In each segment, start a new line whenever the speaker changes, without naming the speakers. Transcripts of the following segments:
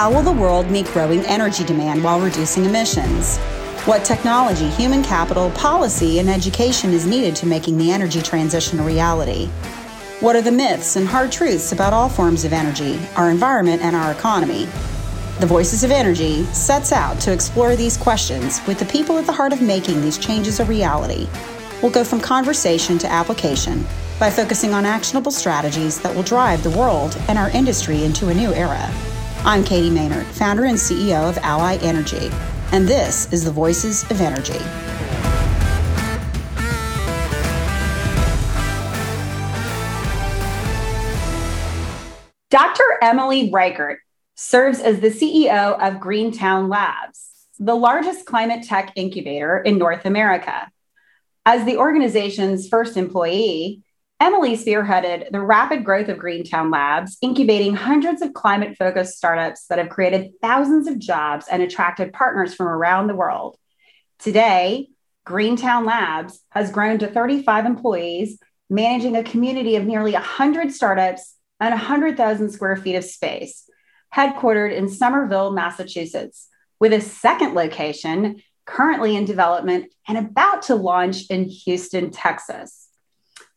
How will the world meet growing energy demand while reducing emissions? What technology, human capital, policy, and education is needed to making the energy transition a reality? What are the myths and hard truths about all forms of energy, our environment, and our economy? The Voices of Energy sets out to explore these questions with the people at the heart of making these changes a reality. We'll go from conversation to application by focusing on actionable strategies that will drive the world and our industry into a new era. I'm Katie Maynard, founder and CEO of Ally Energy, and this is the Voices of Energy. Dr. Emily Reichert serves as the CEO of Greentown Labs, the largest climate tech incubator in North America. As the organization's first employee, Emily spearheaded the rapid growth of Greentown Labs, incubating hundreds of climate focused startups that have created thousands of jobs and attracted partners from around the world. Today, Greentown Labs has grown to 35 employees, managing a community of nearly 100 startups and 100,000 square feet of space, headquartered in Somerville, Massachusetts, with a second location currently in development and about to launch in Houston, Texas.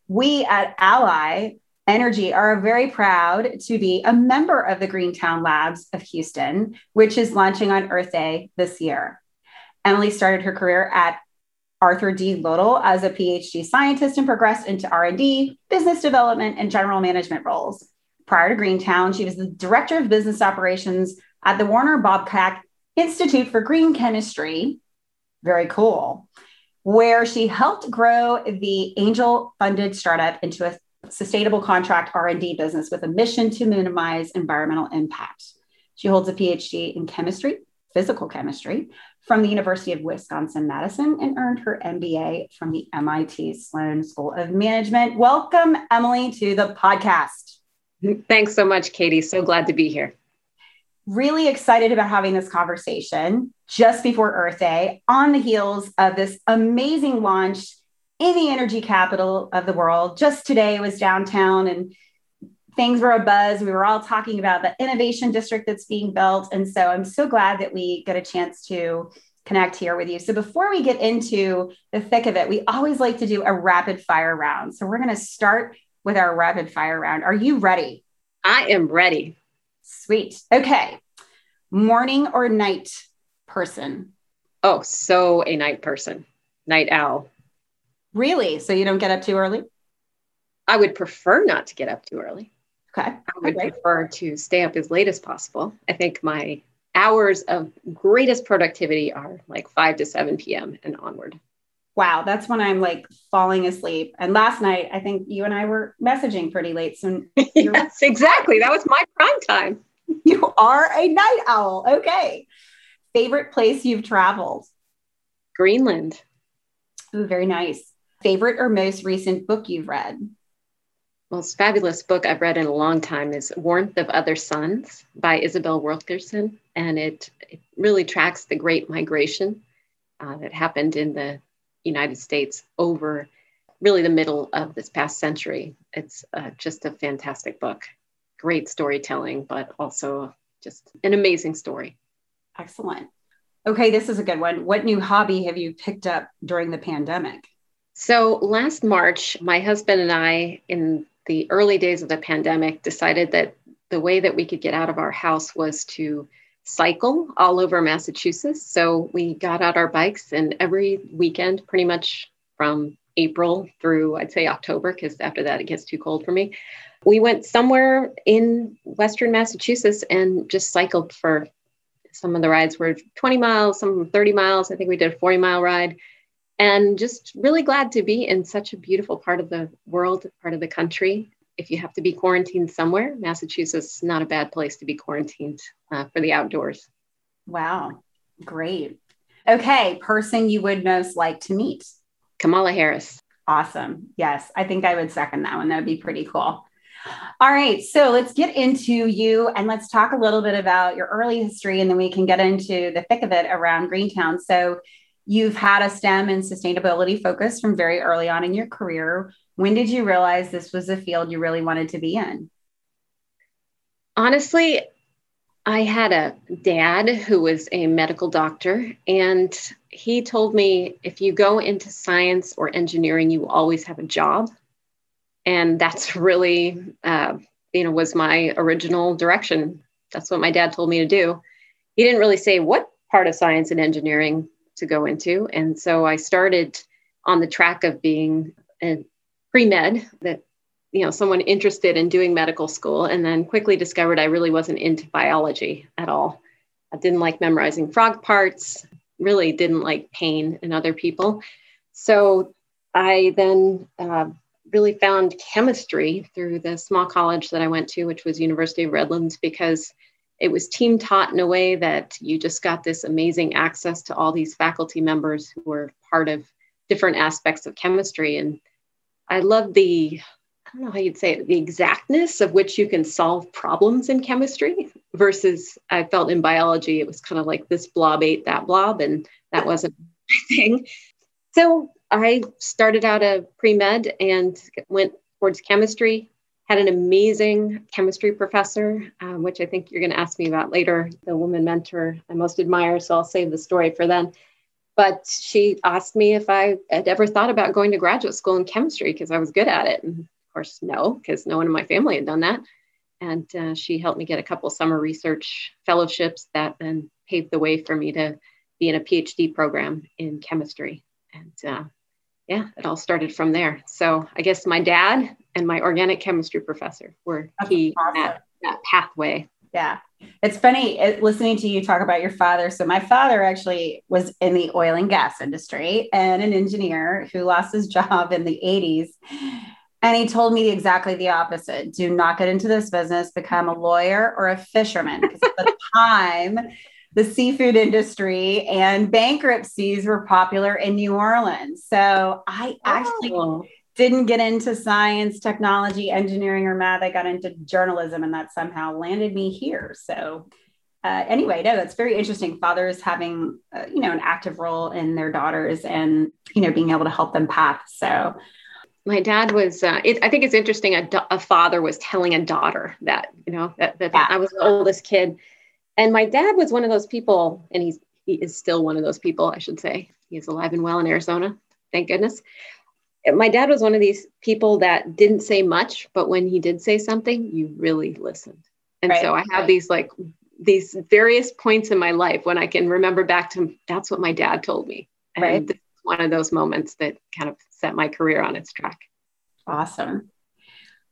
We at Ally Energy are very proud to be a member of the Greentown Labs of Houston, which is launching on Earth Day this year. Emily started her career at Arthur D. Little as a PhD scientist and progressed into R&D, business development, and general management roles. Prior to Greentown, she was the director of business operations at the Warner Babcock Institute for Green Chemistry. Very cool where she helped grow the angel-funded startup into a sustainable contract R&D business with a mission to minimize environmental impact. She holds a PhD in chemistry, physical chemistry, from the University of Wisconsin Madison and earned her MBA from the MIT Sloan School of Management. Welcome, Emily, to the podcast.
Thanks so much, Katie. So glad to be here
really excited about having this conversation just before Earth Day on the heels of this amazing launch in the energy capital of the world. Just today was downtown and things were a buzz. We were all talking about the innovation district that's being built. And so I'm so glad that we get a chance to connect here with you. So before we get into the thick of it, we always like to do a rapid fire round. So we're going to start with our rapid fire round. Are you ready?
I am ready.
Sweet. Okay. Morning or night person?
Oh, so a night person, night owl.
Really? So you don't get up too early?
I would prefer not to get up too early.
Okay.
I would okay. prefer to stay up as late as possible. I think my hours of greatest productivity are like 5 to 7 p.m. and onward.
Wow, that's when I'm like falling asleep. And last night, I think you and I were messaging pretty late. So
yes, exactly. That was my prime time.
You are a night owl. Okay. Favorite place you've traveled?
Greenland.
Ooh, very nice. Favorite or most recent book you've read?
Most fabulous book I've read in a long time is Warmth of Other Suns by Isabel Wilkerson. And it, it really tracks the Great Migration uh, that happened in the United States over really the middle of this past century. It's uh, just a fantastic book. Great storytelling, but also just an amazing story.
Excellent. Okay, this is a good one. What new hobby have you picked up during the pandemic?
So, last March, my husband and I, in the early days of the pandemic, decided that the way that we could get out of our house was to cycle all over Massachusetts. So we got out our bikes and every weekend, pretty much from April through I'd say October, because after that it gets too cold for me. We went somewhere in Western Massachusetts and just cycled for some of the rides were 20 miles, some 30 miles. I think we did a 40 mile ride. And just really glad to be in such a beautiful part of the world, part of the country if you have to be quarantined somewhere, Massachusetts is not a bad place to be quarantined uh, for the outdoors.
Wow, great. Okay, person you would most like to meet?
Kamala Harris.
Awesome. Yes, I think I would second that one. That would be pretty cool. All right, so let's get into you and let's talk a little bit about your early history and then we can get into the thick of it around Greentown. So, you've had a STEM and sustainability focus from very early on in your career. When did you realize this was a field you really wanted to be in?
Honestly, I had a dad who was a medical doctor, and he told me if you go into science or engineering, you always have a job. And that's really, uh, you know, was my original direction. That's what my dad told me to do. He didn't really say what part of science and engineering to go into. And so I started on the track of being a pre med that you know someone interested in doing medical school and then quickly discovered i really wasn't into biology at all. I didn't like memorizing frog parts really didn't like pain in other people. So i then uh, really found chemistry through the small college that i went to which was university of redlands because it was team taught in a way that you just got this amazing access to all these faculty members who were part of different aspects of chemistry. And i love the I don't know how you'd say it, the exactness of which you can solve problems in chemistry versus I felt in biology, it was kind of like this blob ate that blob, and that wasn't my thing. So I started out a pre med and went towards chemistry. Had an amazing chemistry professor, um, which I think you're going to ask me about later, the woman mentor I most admire. So I'll save the story for then. But she asked me if I had ever thought about going to graduate school in chemistry because I was good at it. And of course, no, because no one in my family had done that. And uh, she helped me get a couple summer research fellowships that then paved the way for me to be in a PhD program in chemistry. And uh, yeah, it all started from there. So I guess my dad and my organic chemistry professor were That's key awesome. in that, that pathway.
Yeah. It's funny it, listening to you talk about your father. So, my father actually was in the oil and gas industry and an engineer who lost his job in the 80s and he told me exactly the opposite. Do not get into this business, become a lawyer or a fisherman. Because at the time, the seafood industry and bankruptcies were popular in New Orleans. So I actually oh. Didn't get into science, technology, engineering, or math. I got into journalism, and that somehow landed me here. So uh, anyway, no, that's very interesting. Fathers having, uh, you know, an active role in their daughters and, you know, being able to help them path. So
my dad was uh, it, i think it's interesting a, a, father was telling a daughter that you know that, that yeah. i was the oldest kid and my dad was one of those people and he's he is still one of those people i should say He is alive and well in arizona thank goodness my dad was one of these people that didn't say much but when he did say something you really listened and right. so i have these like these various points in my life when i can remember back to that's what my dad told me and right. one of those moments that kind of set my career on its track.
Awesome.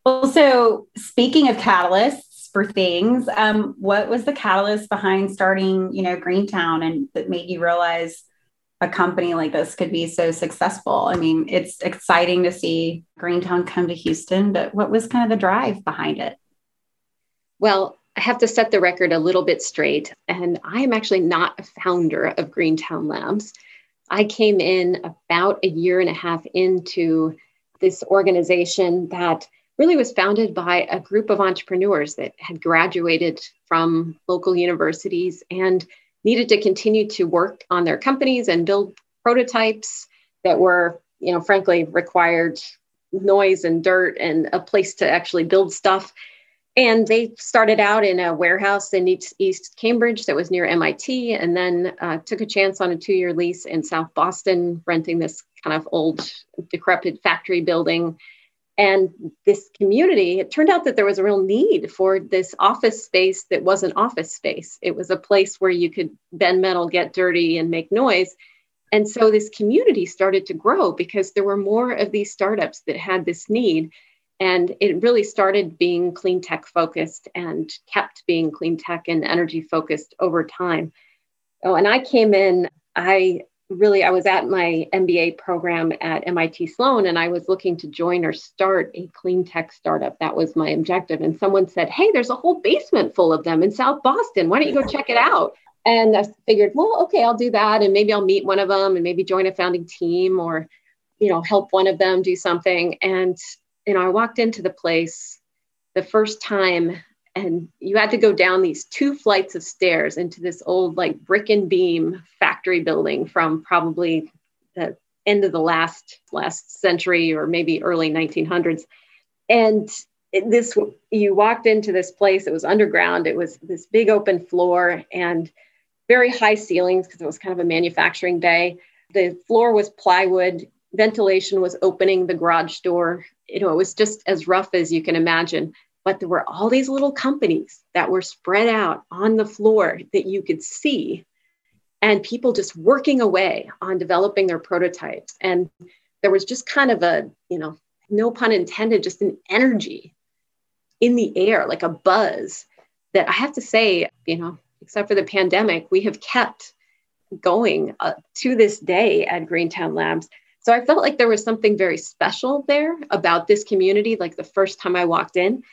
Well, so speaking of catalysts for things, um, what was the catalyst behind starting, you know, Greentown and that made you realize a company like this could be so successful? I mean, it's exciting to see Greentown come to Houston, but what was kind of the drive behind it?
Well, I have to set the record a little bit straight, and I am actually not a founder of Greentown Labs. I came in about a year and a half into this organization that really was founded by a group of entrepreneurs that had graduated from local universities and needed to continue to work on their companies and build prototypes that were, you know, frankly required noise and dirt and a place to actually build stuff. And they started out in a warehouse in East, Cambridge that was near MIT, and then uh, took a chance on a two year lease in South Boston, renting this kind of old, decrepit factory building. And this community, it turned out that there was a real need for this office space that wasn't office space. It was a place where you could bend metal, get dirty, and make noise. And so this community started to grow because there were more of these startups that had this need. And it really started being clean tech focused and kept being clean tech and energy focused over time. Oh, and I came in, I really, I was at my MBA program at MIT Sloan and I was looking to join or start a clean tech startup. That was my objective. And someone said, Hey, there's a whole basement full of them in South Boston. Why don't you go check it out? And I figured, well, okay, I'll do that. And maybe I'll meet one of them and maybe join a founding team or, you know, help one of them do something. And you know, I walked into the place the first time and you had to go down these two flights of stairs into this old like brick and beam factory building from probably the end of the last last century or maybe early 1900s and this you walked into this place it was underground it was this big open floor and very high ceilings because it was kind of a manufacturing bay the floor was plywood ventilation was opening the garage door. You know it was just as rough as you can imagine but there were all these little companies that were spread out on the floor that you could see and people just working away on developing their prototypes and there was just kind of a you know no pun intended just an energy in the air, like a buzz that I have to say, you know, except for the pandemic, we have kept going uh, to this day at Greentown Labs. So I felt like there was something very special there about this community, like the first time I walked in.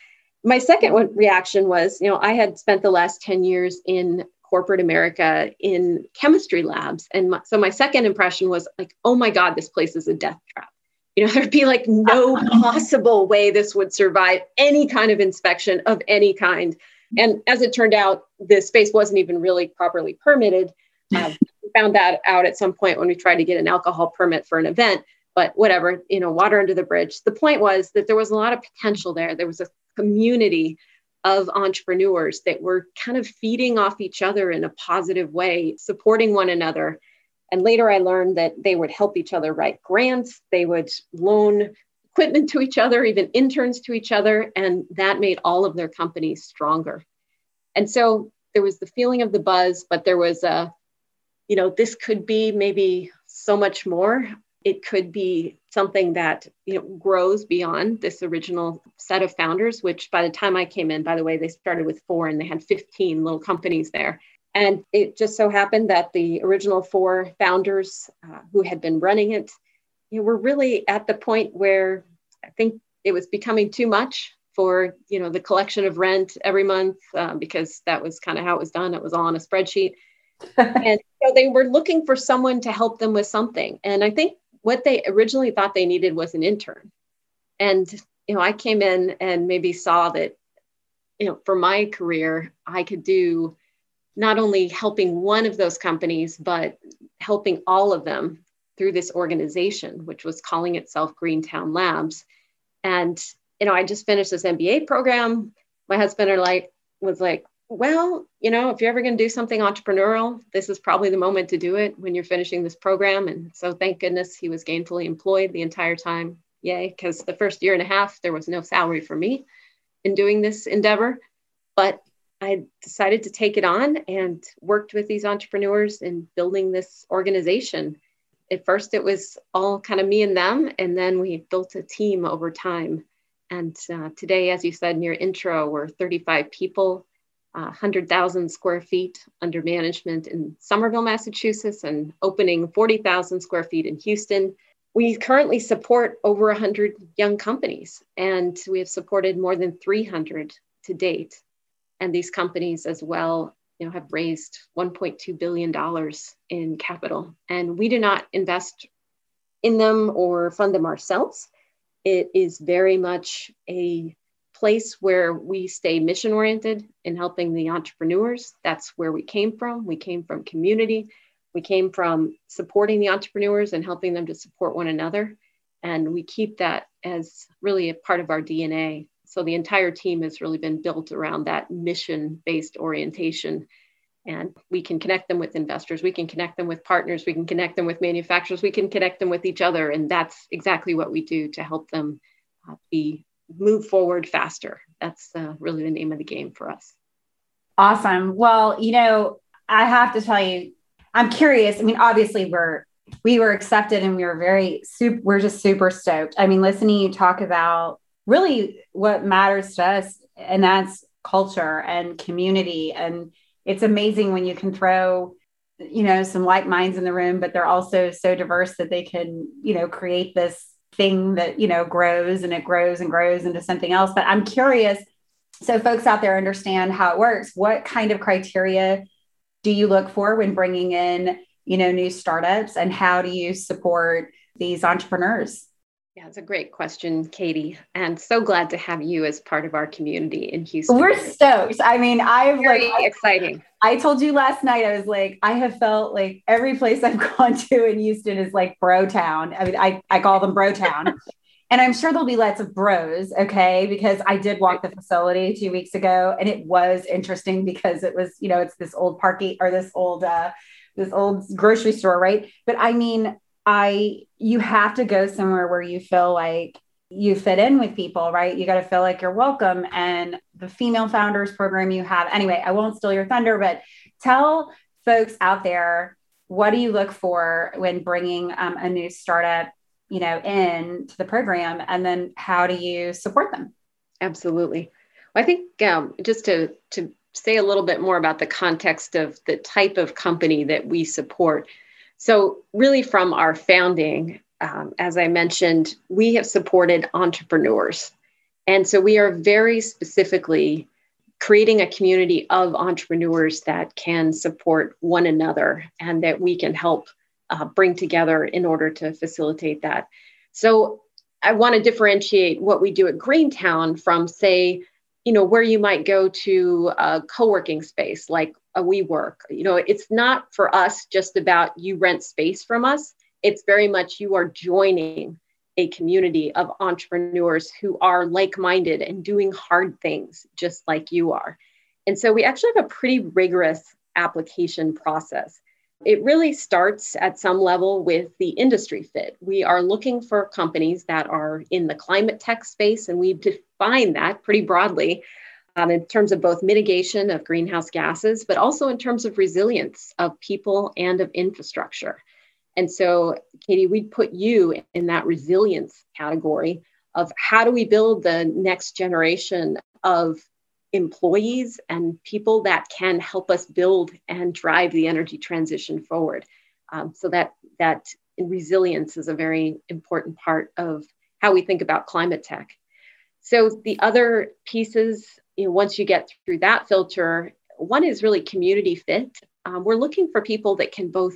My second one, reaction was, you know, I had spent the last 10 years in corporate America in chemistry labs. And my, so my second impression was like, oh my God, this place is a death trap. You know there'd be like no possible way this would survive any kind of inspection of any kind. And as it turned out the space wasn't even really properly permitted. Uh, we found that out at some point when we tried to get an alcohol permit for an event but whatever you know water under the bridge the point was that there was a lot of potential there there was a community of entrepreneurs that were kind of feeding off each other in a positive way supporting one another and later I learned that they would help each other write grants, they would loan equipment to each other, even interns to each other. And that made all of their companies stronger. And so there was the feeling of the buzz, but there was a, you know, this could be maybe so much more. It could be something that you know grows beyond this original set of founders, which by the time I came in, by the way, they started with four and they had 15 little companies there. And it just so happened that the original four founders uh, who had been running it you know, were really at the point where I think it was becoming too much for you know the collection of rent every month uh, because that was kind of how it was done. It was all on a spreadsheet, and so they were looking for someone to help them with something. And I think what they originally thought they needed was an intern. And you know, I came in and maybe saw that you know for my career I could do not only helping one of those companies, but helping all of them through this organization, which was calling itself Greentown Labs. And, you know, I just finished this MBA program. My husband are like, was like, well, you know, if you're ever going to do something entrepreneurial, this is probably the moment to do it when you're finishing this program. And so thank goodness he was gainfully employed the entire time. Yay, because the first year and a half, there was no salary for me in doing this endeavor. But I decided to take it on and worked with these entrepreneurs in building this organization. At first, it was all kind of me and them, and then we built a team over time. And uh, today, as you said in your intro, we're 35 people, uh, 100,000 square feet under management in Somerville, Massachusetts, and opening 40,000 square feet in Houston. We currently support over 100 young companies, and we have supported more than 300 to date. And these companies as well you know have raised 1.2 billion dollars in capital. And we do not invest in them or fund them ourselves. It is very much a place where we stay mission oriented in helping the entrepreneurs. That's where we came from. We came from community. We came from supporting the entrepreneurs and helping them to support one another. And we keep that as really a part of our dna so the entire team has really been built around that mission based orientation. And we can connect them with investors, we can connect them with partners, we can connect them with manufacturers, we can connect them with each other. And that's exactly what we do to help them uh, be move forward faster. That's uh, really the name of the game for us.
Awesome. Well, you know, I have to tell you, I'm curious. I mean, obviously, we're we were accepted and we were very super we're just super stoked i mean listening you talk about really what matters to us and that's culture and community and it's amazing when you can throw you know some like minds in the room but they're also so diverse that they can you know create this thing that you know grows and it grows and grows into something else. But i'm curious so folks out there understand how it works. What kind of criteria do you look for when bringing in you know new startups and how do you support these entrepreneurs
yeah, it's a great question, Katie. And so glad to have you as part of our community in Houston.
We're stoked. I mean, I've
Very
like
exciting.
I, I told you last night, I was like, I have felt like every place I've gone to in Houston is like bro town. I mean, I, I call them bro town. and I'm sure there'll be lots of bros, okay? Because I did walk the facility two weeks ago and it was interesting because it was, you know, it's this old parking or this old, uh, this old grocery store, right? But I mean, I, you have to go somewhere where you feel like you fit in with people, right? You got to feel like you're welcome. And the female founders program you have, anyway, I won't steal your thunder, but tell folks out there what do you look for when bringing um, a new startup you know in to the program and then how do you support them
absolutely well, i think um, just to to say a little bit more about the context of the type of company that we support so really from our founding um, as i mentioned we have supported entrepreneurs and so we are very specifically creating a community of entrepreneurs that can support one another and that we can help uh, bring together in order to facilitate that. So I want to differentiate what we do at Greentown from, say, you know, where you might go to a co-working space like a WeWork. You know, it's not for us just about you rent space from us. It's very much you are joining a community of entrepreneurs who are like minded and doing hard things just like you are. And so we actually have a pretty rigorous application process. It really starts at some level with the industry fit. We are looking for companies that are in the climate tech space, and we define that pretty broadly um, in terms of both mitigation of greenhouse gases, but also in terms of resilience of people and of infrastructure. And so, Katie, we'd put you in that resilience category of how do we build the next generation of employees and people that can help us build and drive the energy transition forward. Um, so that that resilience is a very important part of how we think about climate tech. So the other pieces, you know, once you get through that filter, one is really community fit. Um, we're looking for people that can both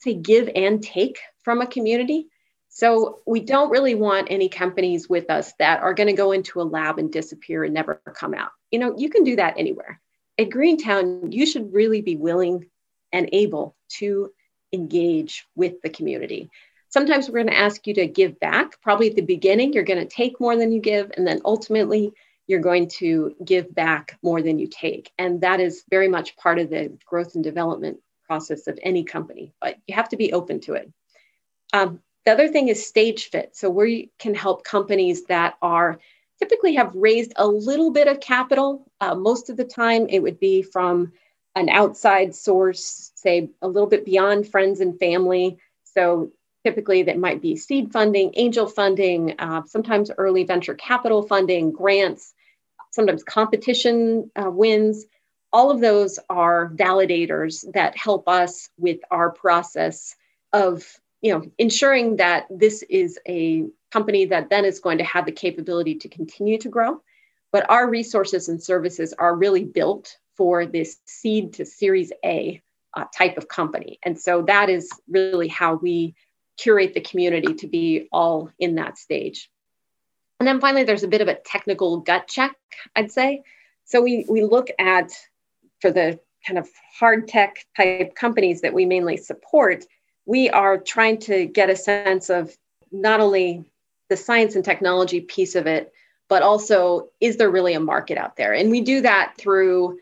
say give and take from a community. So we don't really want any companies with us that are going to go into a lab and disappear and never come out. You know, you can do that anywhere. At Greentown, you should really be willing and able to engage with the community. Sometimes we're going to ask you to give back. Probably at the beginning, you're going to take more than you give. And then ultimately, you're going to give back more than you take. And that is very much part of the growth and development process of any company, but you have to be open to it. Um, the other thing is stage fit. So we can help companies that are typically have raised a little bit of capital. Uh, most of the time, it would be from an outside source, say a little bit beyond friends and family. So typically, that might be seed funding, angel funding, uh, sometimes early venture capital funding, grants, sometimes competition uh, wins. All of those are validators that help us with our process of you know ensuring that this is a company that then is going to have the capability to continue to grow. But our resources and services are really built for this seed to series a uh, type of company. And so that is really how we curate the community to be all in that stage and then finally there's a bit of a technical gut check i'd say so we, we look at for the kind of hard tech type companies that we mainly support, we are trying to get a sense of not only the science and technology piece of it, but also is there really a market out there? And we do that through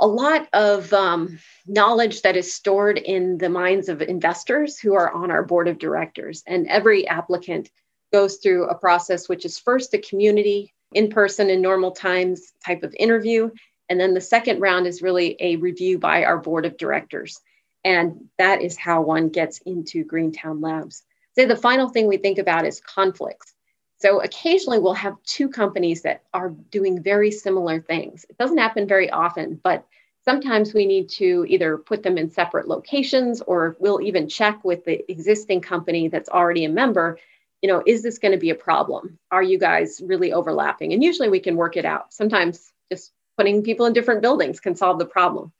a lot of um, knowledge that is stored in the minds of investors who are on our board of directors. And every applicant goes through a process, which is first a community in person in normal times type of interview. And then the second round is really a review by our board of directors. And that is how one gets into Greentown Labs. So the final thing we think about is conflicts. So occasionally we'll have two companies that are doing very similar things. It doesn't happen very often, but sometimes we need to either put them in separate locations or we'll even check with the existing company that's already a member you know is this going to be a problem are you guys really overlapping and usually we can work it out sometimes just putting people in different buildings can solve the problem.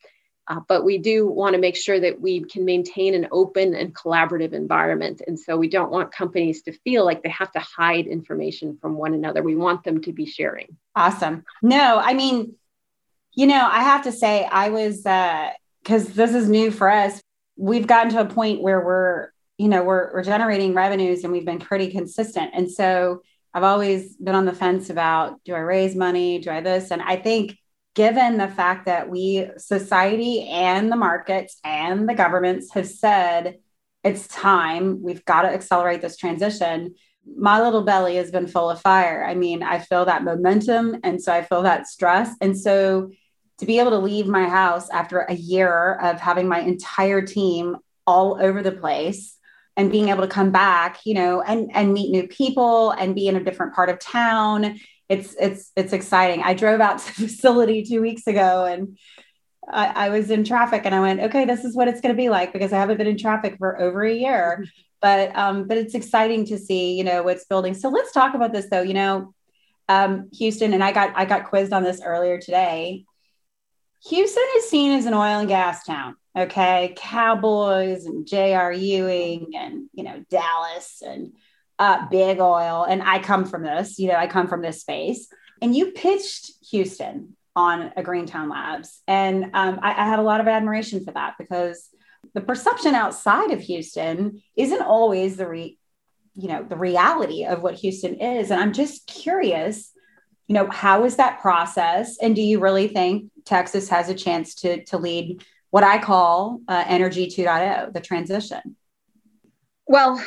Uh, but we do want to make sure that we can maintain an open and collaborative environment. And so we don't want companies to feel like they have to hide information from one another. We want them to be sharing.
Awesome. No, I mean, you know, I have to say, I was, because uh, this is new for us, we've gotten to a point where we're, you know, we're, we're generating revenues and we've been pretty consistent. And so I've always been on the fence about do I raise money? Do I this? And I think given the fact that we, society and the markets and the governments have said it's time, we've got to accelerate this transition. My little belly has been full of fire. I mean, I feel that momentum. And so I feel that stress. And so to be able to leave my house after a year of having my entire team all over the place and being able to come back you know and and meet new people and be in a different part of town. It's it's it's exciting. I drove out to the facility two weeks ago and I, I was in traffic and i went okay this is what it's going to be like because i haven't been in traffic for over a year. But um but it's exciting to see you know what's building. So let's talk about this though. You know um houston and i got i got quizzed on this earlier today houston is seen as an oil and gas town okay? Cowboys and J.R. Ewing and you know dallas and uh, big oil. And i come from this you know i come from this space. And you pitched houston on a greentown labs. And um, I, I had a lot of admiration for that because the perception outside of houston isn't always the re, you know the reality of what houston is. And i'm just curious you know how is that process and do you really think texas has a chance to to lead what I call uh, Energy 2.0, the transition?
Well,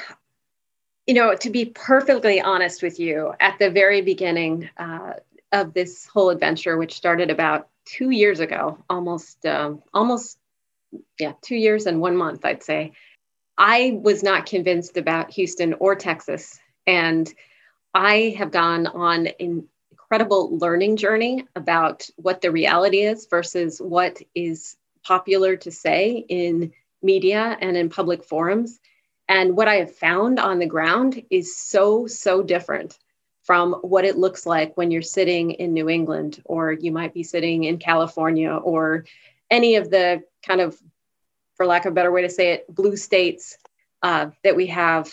you know, to be perfectly honest with you, at the very beginning uh, of this whole adventure, which started about two years ago, almost, um, almost, yeah, two years and one month, I'd say, I was not convinced about Houston or Texas. And I have gone on an incredible learning journey about what the reality is versus what is popular to say in media and in public forums. And what I have found on the ground is so, so different from what it looks like when you're sitting in New England, or you might be sitting in California, or any of the kind of, for lack of a better way to say it, blue states uh, that we have,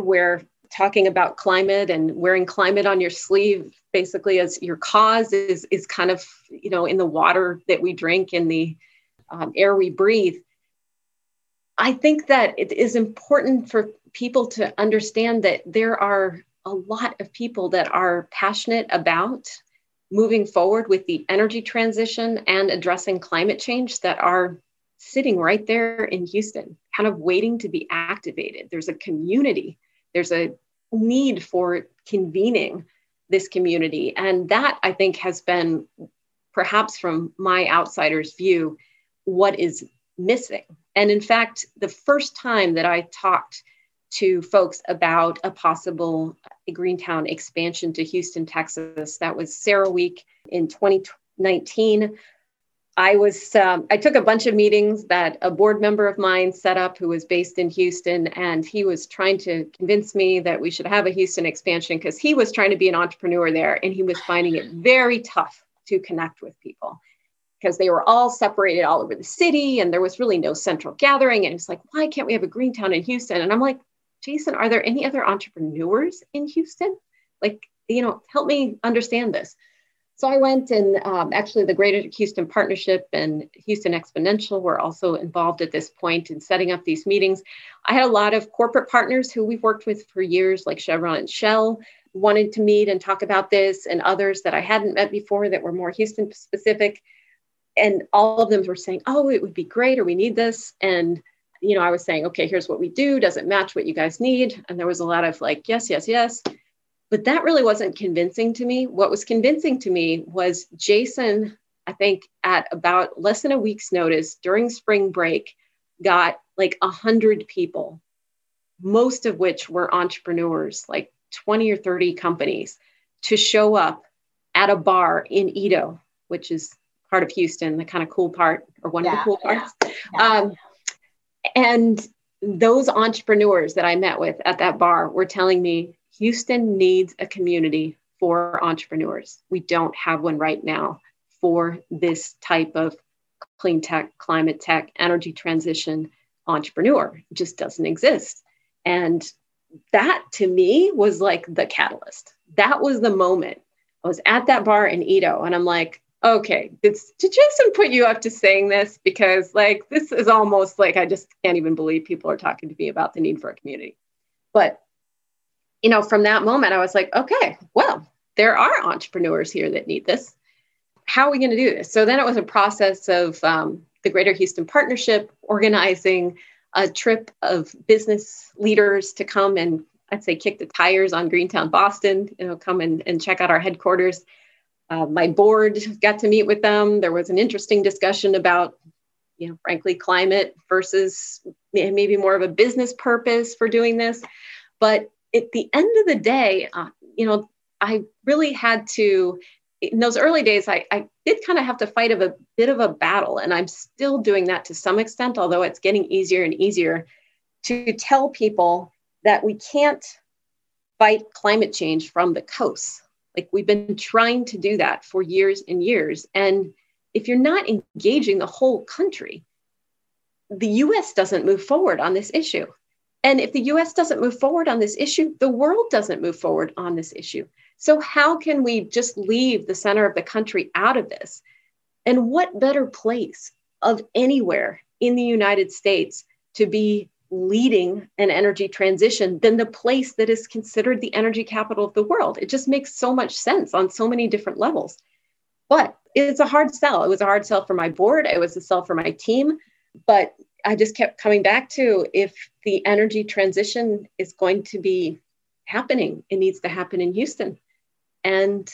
where talking about climate and wearing climate on your sleeve basically as your cause is is kind of you know in the water that we drink in the um, air we breathe. I think that it is important for people to understand that there are a lot of people that are passionate about moving forward with the energy transition and addressing climate change that are sitting right there in Houston, kind of waiting to be activated. There's a community, there's a need for convening this community. And that I think has been, perhaps from my outsider's view, what is missing. And in fact, the first time that I talked to folks about a possible Greentown expansion to Houston, Texas, that was CERAWeek in 2019. I was um, I took a bunch of meetings that a board member of mine set up who was based in Houston, and he was trying to convince me that we should have a Houston expansion because he was trying to be an entrepreneur there, and he was finding it very tough to connect with people because they were all separated all over the city and there was really no central gathering. And it's like, why can't we have a Greentown in Houston? And I'm like, Jason, are there any other entrepreneurs in Houston? Like, you know, help me understand this. So I went and um, actually the Greater Houston Partnership and Houston Exponential were also involved at this point in setting up these meetings. I had a lot of corporate partners who we've worked with for years, like Chevron and Shell, wanted to meet and talk about this, and others that I hadn't met before that were more Houston specific and all of them were saying, "Oh, it would be great, or we need this." And you know, I was saying, "Okay, here's what we do. Does it match what you guys need?" And there was a lot of like, "Yes, yes, yes." But that really wasn't convincing to me. What was convincing to me was Jason, I think at about less than a week's notice during spring break, got like a hundred people, most of which were entrepreneurs, like 20 or 30 companies, to show up at a bar in EaDo, which is part of Houston, the kind of cool part or one yeah, of the cool parts. Yeah, yeah. Um, and those entrepreneurs that I met with at that bar were telling me Houston needs a community for entrepreneurs. We don't have one right now for this type of clean tech, climate tech, energy transition entrepreneur. It just doesn't exist. And that to me was like the catalyst. That was the moment. I was at that bar in EaDo and I'm like, okay, did, did Jason put you up to saying this? Because like this is almost like I just can't even believe people are talking to me about the need for a community. But you know, from that moment, I was like, okay, well, there are entrepreneurs here that need this. How are we going to do this? So then it was a process of um, the Greater Houston Partnership organizing a trip of business leaders to come and I'd say kick the tires on Greentown Boston, you know, come and, and check out our headquarters. Uh, my board got to meet with them. There was an interesting discussion about, you know, frankly, climate versus maybe more of a business purpose for doing this. But at the end of the day, uh, you know, I really had to, in those early days, I, I did kind of have to fight of a bit of a battle. And I'm still doing that to some extent, although it's getting easier and easier to tell people that we can't fight climate change from the coast. Like we've been trying to do that for years and years. And if you're not engaging the whole country, the US doesn't move forward on this issue. And if the US doesn't move forward on this issue, the world doesn't move forward on this issue. So, how can we just leave the center of the country out of this? And what better place of anywhere in the United States to be leading an energy transition than the place that is considered the energy capital of the world. It just makes so much sense on so many different levels. But it's a hard sell. It was a hard sell for my board, it was a sell for my team. But I just kept coming back to if the energy transition is going to be happening, it needs to happen in Houston. And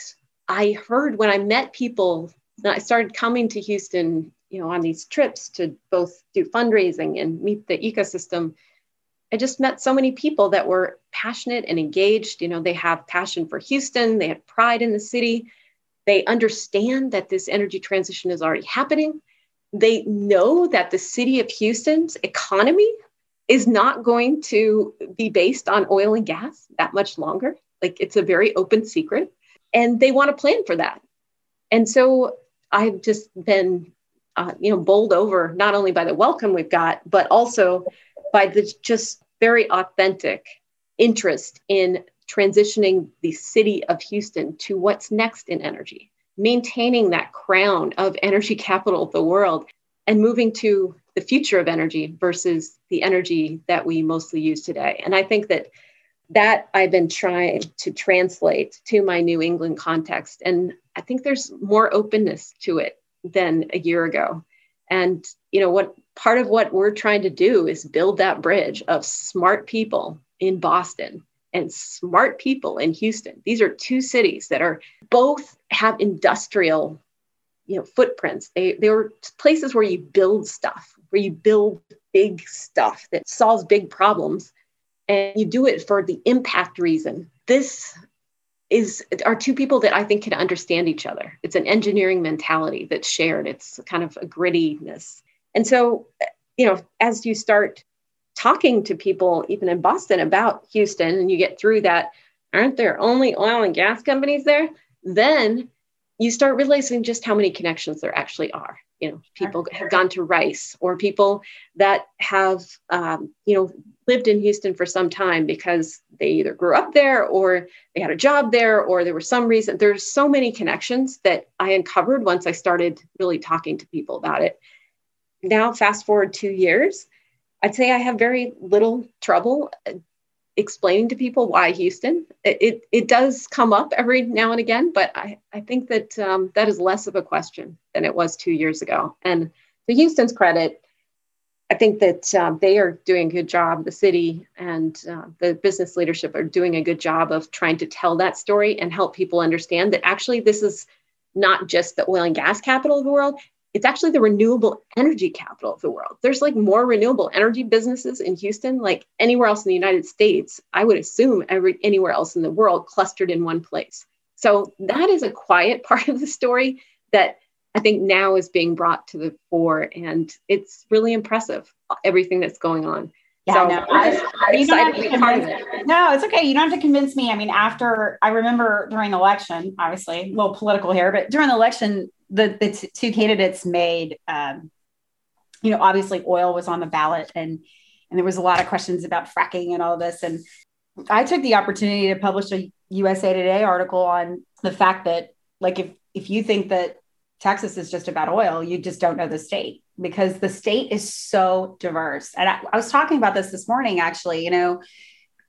I heard when I met people, I started coming to Houston you know on these trips to both do fundraising and meet the ecosystem i just met so many people that were passionate and engaged. You know they have passion for houston they have pride in the city. They understand that this energy transition is already happening they know that the city of houston's economy is not going to be based on oil and gas that much longer. Like it's a very open secret and they want to plan for that. And so i've just been uh, you know, bowled over not only by the welcome we've got, but also by the just very authentic interest in transitioning the city of Houston to what's next in energy, maintaining that crown of energy capital of the world, and moving to the future of energy versus the energy that we mostly use today. And I think that that I've been trying to translate to my New England context. And I think there's more openness to it than a year ago. And you know what part of what we're trying to do is build that bridge of smart people in Boston and smart people in Houston. These are two cities that are both have industrial you know footprints. They they were places where you build stuff, where you build big stuff that solves big problems and you do it for the impact reason. This is are two people that I think can understand each other. It's an engineering mentality that's shared. It's kind of a grittiness. And so, you know, as you start talking to people, even in Boston, about Houston, and you get through that, aren't there only oil and gas companies there? Then you start realizing just how many connections there actually are. You know, people have gone to Rice, or people that have, um, you know, lived in Houston for some time because they either grew up there or they had a job there or there was some reason. There's so many connections that I uncovered once I started really talking to people about it. Now, fast forward two years, I'd say I have very little trouble uh, explaining to people why Houston. It, it, it does come up every now and again, but I, I think that um, that is less of a question than it was two years ago. And to Houston's credit, I think that um, they are doing a good job. The city and uh, the business leadership are doing a good job of trying to tell that story and help people understand that actually this is not just the oil and gas capital of the world. It's actually the renewable energy capital of the world. There's like more renewable energy businesses in Houston, like anywhere else in the United States. I would assume every anywhere else in the world clustered in one place. So that is a quiet part of the story that I think now is being brought to the fore, and it's really impressive everything that's going on.
Yeah, so no, I, I'm excited to be part of it. No, it's okay. You don't have to convince me. I mean, after I remember during the election, obviously a little political here, but during the election, the the t- two candidates made, um, you know, obviously oil was on the ballot, and and there was a lot of questions about fracking and all this, and I took the opportunity to publish a USA Today article on the fact that, like, if if you think that Texas is just about oil. You just don't know the state because the state is so diverse. And I, I, was talking about this this morning, actually. You know,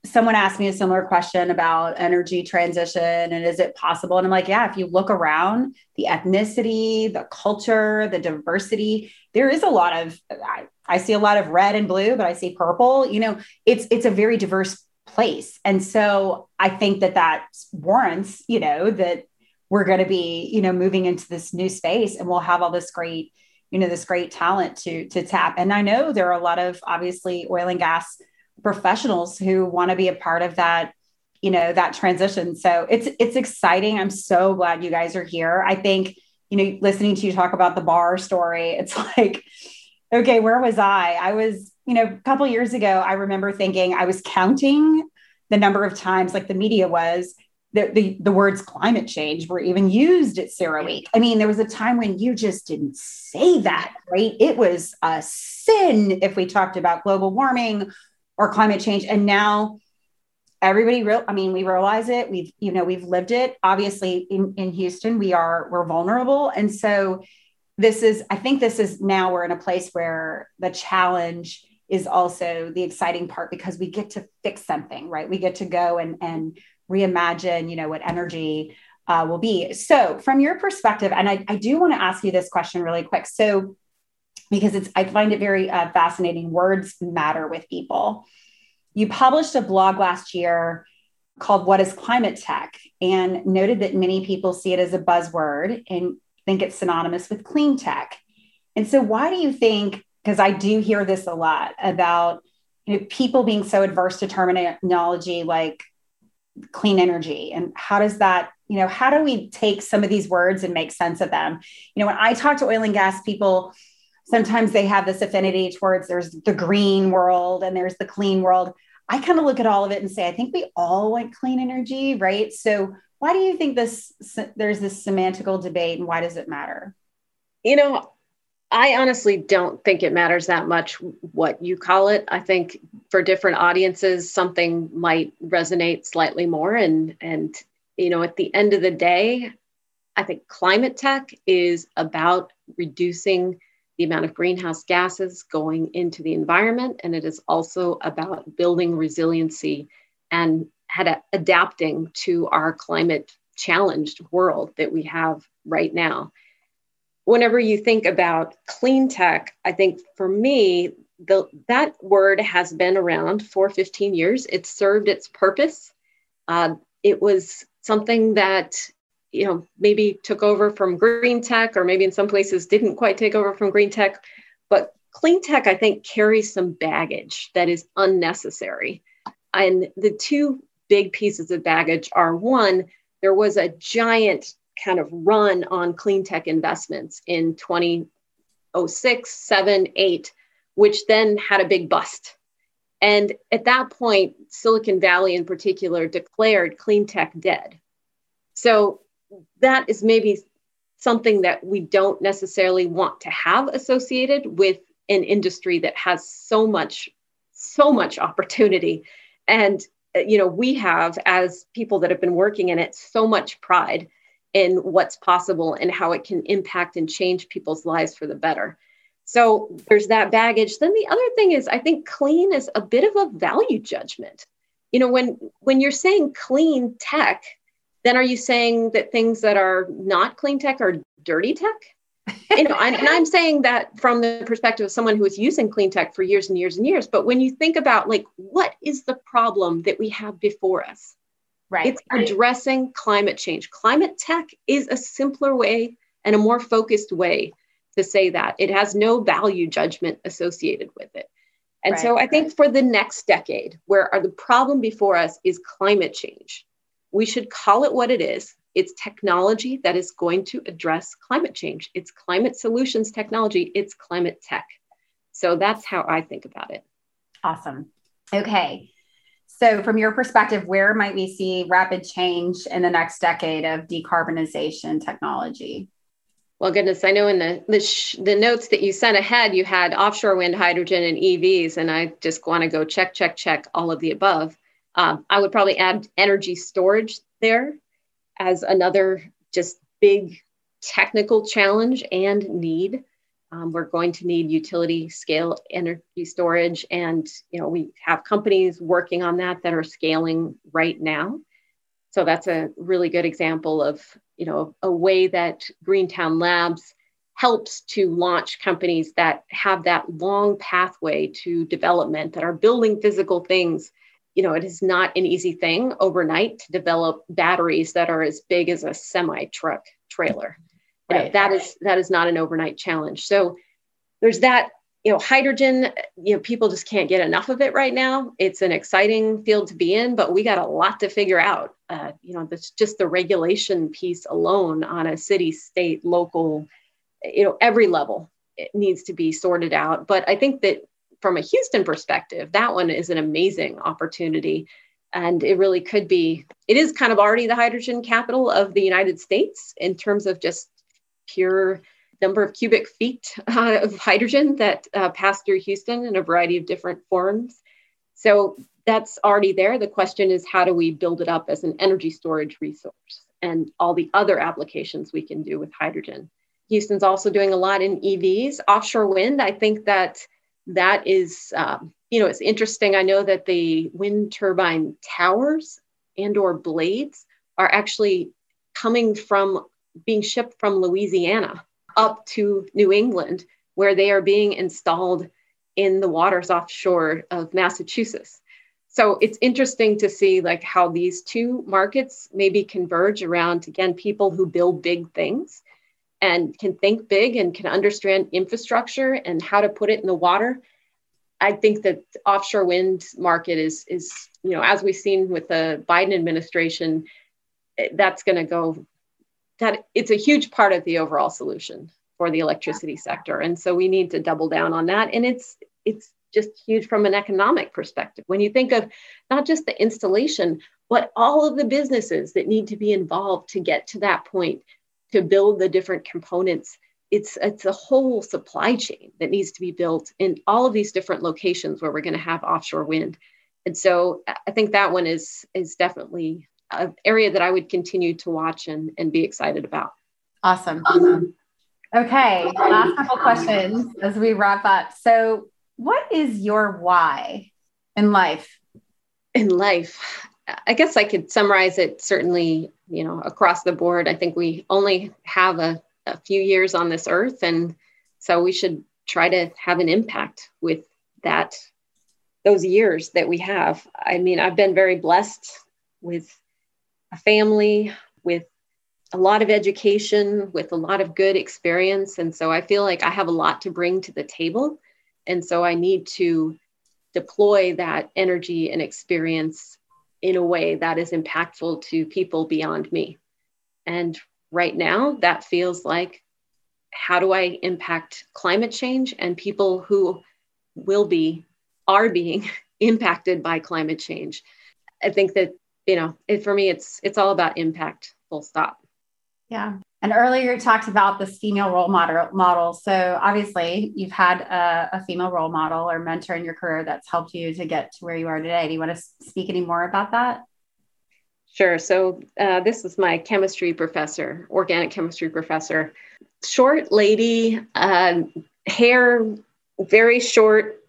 someone asked me a similar question about energy transition and is it possible? And I'm like, yeah, if you look around the ethnicity, the culture, the diversity, there is a lot of, I, I see a lot of red and blue, but I see purple. You know, it's it's a very diverse place, and so I think that that warrants, you know, that we're going to be, you know, moving into this new space, and we'll have all this great, you know, this great talent to to tap. And I know there are a lot of obviously oil and gas professionals who want to be a part of that you know that transition. So it's it's exciting. I'm so glad you guys are here. I think you know listening to you talk about the bar story it's like okay where was i? I was you know a couple years ago i remember thinking i was counting the number of times like the media was the, the, the words climate change were even used at CERAWeek. I mean, there was a time when you just didn't say that, right? It was a sin if we talked about global warming or climate change. And now everybody real I mean, we realize it. We've, you know, we've lived it. Obviously in, in Houston, we are we're vulnerable. And so this is, I think this is now we're in a place where the challenge is also the exciting part because we get to fix something, right? We get to go and and reimagine, you know, what energy uh, will be. So, from your perspective, and I, I do want to ask you this question really quick. So, because it's I find it very uh, fascinating. Words matter with people. You published a blog last year called "What Is Climate Tech?" and noted that many people see it as a buzzword and think it's synonymous with clean tech. And so, why do you think? Because I do hear this a lot about you know, people being so adverse to terminology like clean energy, and how does that you know how do we take some of these words and make sense of them? You know, when I talk to oil and gas people sometimes they have this affinity towards there's the green world and there's the clean world. I kind of look at all of it and say, I think we all want clean energy, right? So why do you think this there's this semantical debate and why does it matter?
You know, I honestly don't think it matters that much what you call it. I think for different audiences, something might resonate slightly more. And and you know, at the end of the day, I think climate tech is about reducing the amount of greenhouse gases going into the environment. And it is also about building resiliency and had adapting to our climate challenged world that we have right now. Whenever you think about clean tech, I think for me, the, that word has been around for 15 years. It served its purpose. Uh, it was something that you know maybe took over from green tech or maybe in some places didn't quite take over from green tech but clean tech i think carries some baggage that is unnecessary and the two big pieces of baggage are one there was a giant kind of run on clean tech investments in 2006 7 8 which then had a big bust. And at that point silicon valley in particular declared clean tech dead. So that is maybe something that we don't necessarily want to have associated with an industry that has so much so much opportunity. And you know we have as people that have been working in it so much pride in what's possible and how it can impact and change people's lives for the better so there's that baggage then the other thing is i think clean is a bit of a value judgment you know when when you're saying clean tech then are you saying that things that are not clean tech are dirty tech? you know, and, and I'm saying that from the perspective of someone who is using clean tech for years and years and years. But when you think about like what is the problem that we have before us?
Right.
It's addressing climate change. Climate tech is a simpler way and a more focused way to say that. It has no value judgment associated with it. And right. so I think for the next decade, where are the problem before us is climate change we should call it what it is. It's technology that is going to address climate change. It's climate solutions technology, it's climate tech. So that's how I think about it.
Awesome. Okay. So, from your perspective, where might we see rapid change in the next decade of decarbonization technology?
Well, goodness, I know in the the, sh- the notes that you sent ahead, you had offshore wind, hydrogen, and EVs, and I just want to go check, check, check all of the above. Um, I would probably add energy storage there as another just big technical challenge and need. Um, we're going to need utility scale energy storage, and you know we have companies working on that that are scaling right now. So that's a really good example of you know a way that Greentown Labs helps to launch companies that have that long pathway to development that are building physical things you know it is not an easy thing overnight to develop batteries that are as big as a semi truck trailer right. know, that is that is not an overnight challenge. So there's that you know hydrogen you know people just can't get enough of it right now. It's an exciting field to be in but we got a lot to figure out. Uh, you know that's just the regulation piece alone on a city state local you know every level it needs to be sorted out. But i think that from a houston perspective that one is an amazing opportunity. And it really could be it is kind of already the hydrogen capital of the united states in terms of just pure number of cubic feet uh, of hydrogen that uh, pass through houston in a variety of different forms so that's already there the question is how do we build it up as an energy storage resource and all the other applications we can do with hydrogen Houston's also doing a lot in EVs, offshore wind. I think that that is, um, you know, it's interesting. I know that the wind turbine towers and or blades are actually coming from being shipped from Louisiana up to New England, where they are being installed in the waters offshore of Massachusetts. So it's interesting to see like how these two markets maybe converge around again people who build big things and can think big and can understand infrastructure and how to put it in the water i think that offshore wind market is is you know as we've seen with the biden administration that's going to go that it's a huge part of the overall solution for the electricity sector. And so we need to double down on that. And it's it's just huge from an economic perspective. When you think of not just the installation but all of the businesses that need to be involved to get to that point to build the different components it's it's a whole supply chain that needs to be built in all of these different locations where we're going to have offshore wind. And so i think that one is is definitely an area that i would continue to watch and, and be excited about
awesome awesome okay last couple questions as we wrap up so what is your why in life
in life I guess I could summarize it certainly, you know, across the board. I think we only have a, a few years on this earth. And so we should try to have an impact with that, those years that we have. I mean, I've been very blessed with a family, with a lot of education, with a lot of good experience. And so I feel like I have a lot to bring to the table. And so I need to deploy that energy and experience in a way that is impactful to people beyond me. And right now, that feels like how do I impact climate change and people who will be, are being impacted by climate change? I think that, you know, it, for me, it's it's all about impact, full stop.
Yeah. And earlier you talked about this female role model model. So obviously you've had a, a, female role model or mentor in your career that's helped you to get to where you are today. Do you want to speak any more about that?
Sure. So uh, this is my chemistry professor, organic chemistry professor. Short lady, uh, hair very short,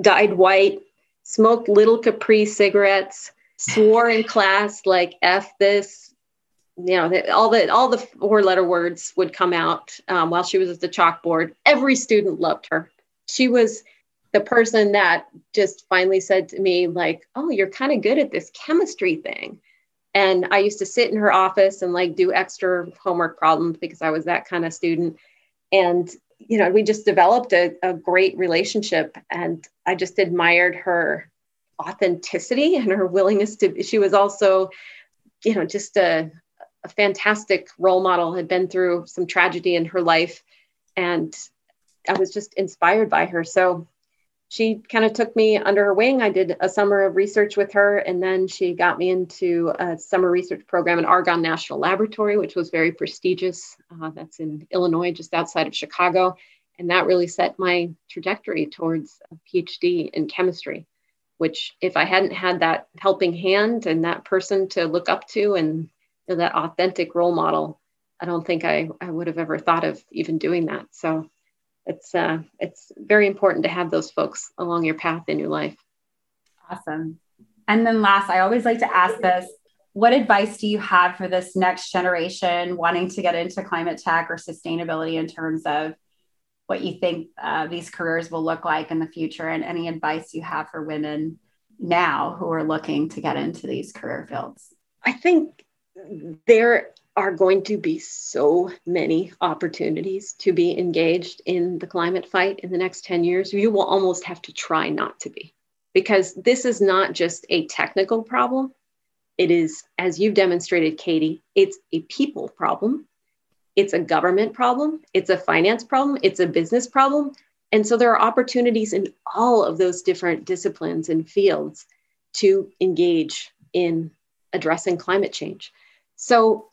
dyed white, smoked little Capri cigarettes, swore in class like "f this," you know, all the all the four letter words would come out um, while she was at the chalkboard. Every student loved her. She was the person that just finally said to me, like, "Oh, you're kind of good at this chemistry thing." And I used to sit in her office and like do extra homework problems because I was that kind of student. And you know, we just developed a, a great relationship, and I just admired her authenticity and her willingness to. She was also, you know, just a a fantastic role model, had been through some tragedy in her life. And I was just inspired by her. So she kind of took me under her wing. I did a summer of research with her, and then she got me into a summer research program at Argonne National Laboratory, which was very prestigious. Uh, that's in Illinois, just outside of Chicago. And that really set my trajectory towards a PhD in chemistry, which, if I hadn't had that helping hand and that person to look up to and know, that authentic role model, I don't think I, I would have ever thought of even doing that. So it's uh, it's very important to have those folks along your path in your life.
Awesome. And then last, I always like to ask this: What advice do you have for this next generation wanting to get into climate tech or sustainability in terms of what you think uh, these careers will look like in the future, and any advice you have for women now who are looking to get into these career fields?
I think there are going to be so many opportunities to be engaged in the climate fight in the next 10 years. You will almost have to try not to be because this is not just a technical problem. It is, as you've demonstrated, Katie, it's a people problem. It's a government problem. It's a finance problem. It's a business problem. And so there are opportunities in all of those different disciplines and fields to engage in addressing climate change. So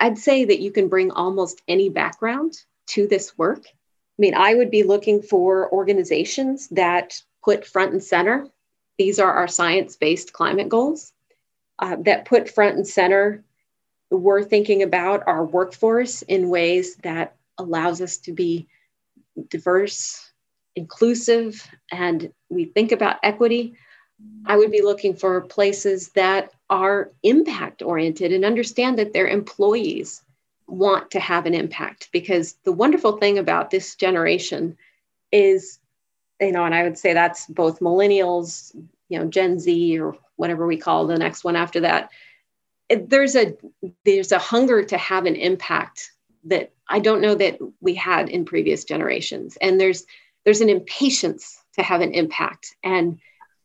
I'd say that you can bring almost any background to this work. I mean, I would be looking for organizations that put front and center, these are our science based climate goals, uh, that put front and center, we're thinking about our workforce in ways that allows us to be diverse, inclusive, and we think about equity. I would be looking for places that are impact oriented and understand that their employees want to have an impact because the wonderful thing about this generation is you know and i would say that's both millennials you know gen z or whatever we call the next one after that there's a there's a hunger to have an impact that i don't know that we had in previous generations and there's there's an impatience to have an impact and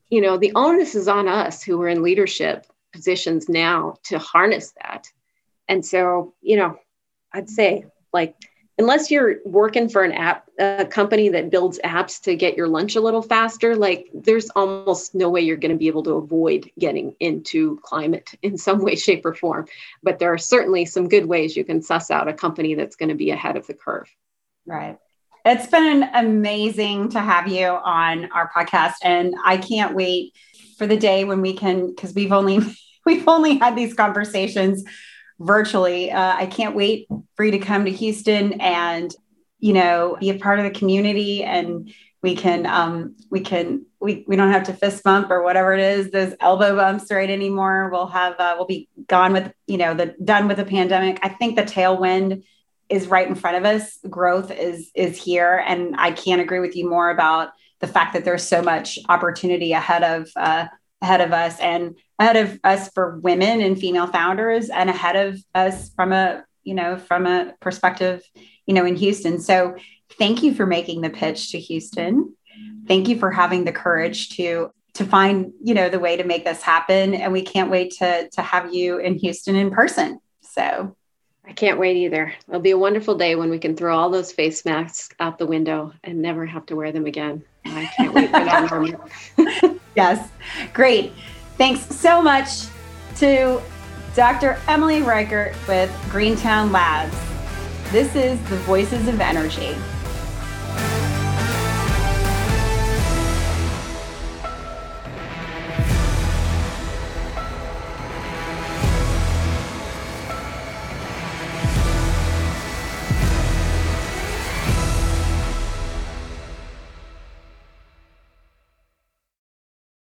you know the onus is on us who are in leadership positions now to harness that. And so, you know, I'd say like unless you're working for an app a company that builds apps to get your lunch a little faster like there's almost no way you're going to be able to avoid getting into climate in some way shape or form. But there are certainly some good ways you can suss out a company that's going to be ahead of the curve.
Right. It's been amazing to have you on our podcast and i can't wait for the day when we can because we've only we've only had these conversations virtually. Uh, I can't wait for you to come to Houston and you know be a part of the community and we can um, we can we, we don't have to fist bump or whatever it is those elbow bumps right anymore. We'll have uh, we'll be gone with you know the done with the pandemic. I think the tailwind is right in front of us. Growth is is here. And i can't agree with you more about the fact that there's so much opportunity ahead of uh, ahead of us. And ahead of us for women and female founders and ahead of us from a you know from a perspective you know in houston so thank you for making the pitch to houston thank you for having the courage to to find you know the way to make this happen and we can't wait to to have you in houston in person so
I can't wait either. It'll be a wonderful day when we can throw all those face masks out the window and never have to wear them again. I can't wait for that moment.
yes, great. Thanks so much to Dr. Emily Reichert with Greentown Labs. This is the Voices of Energy.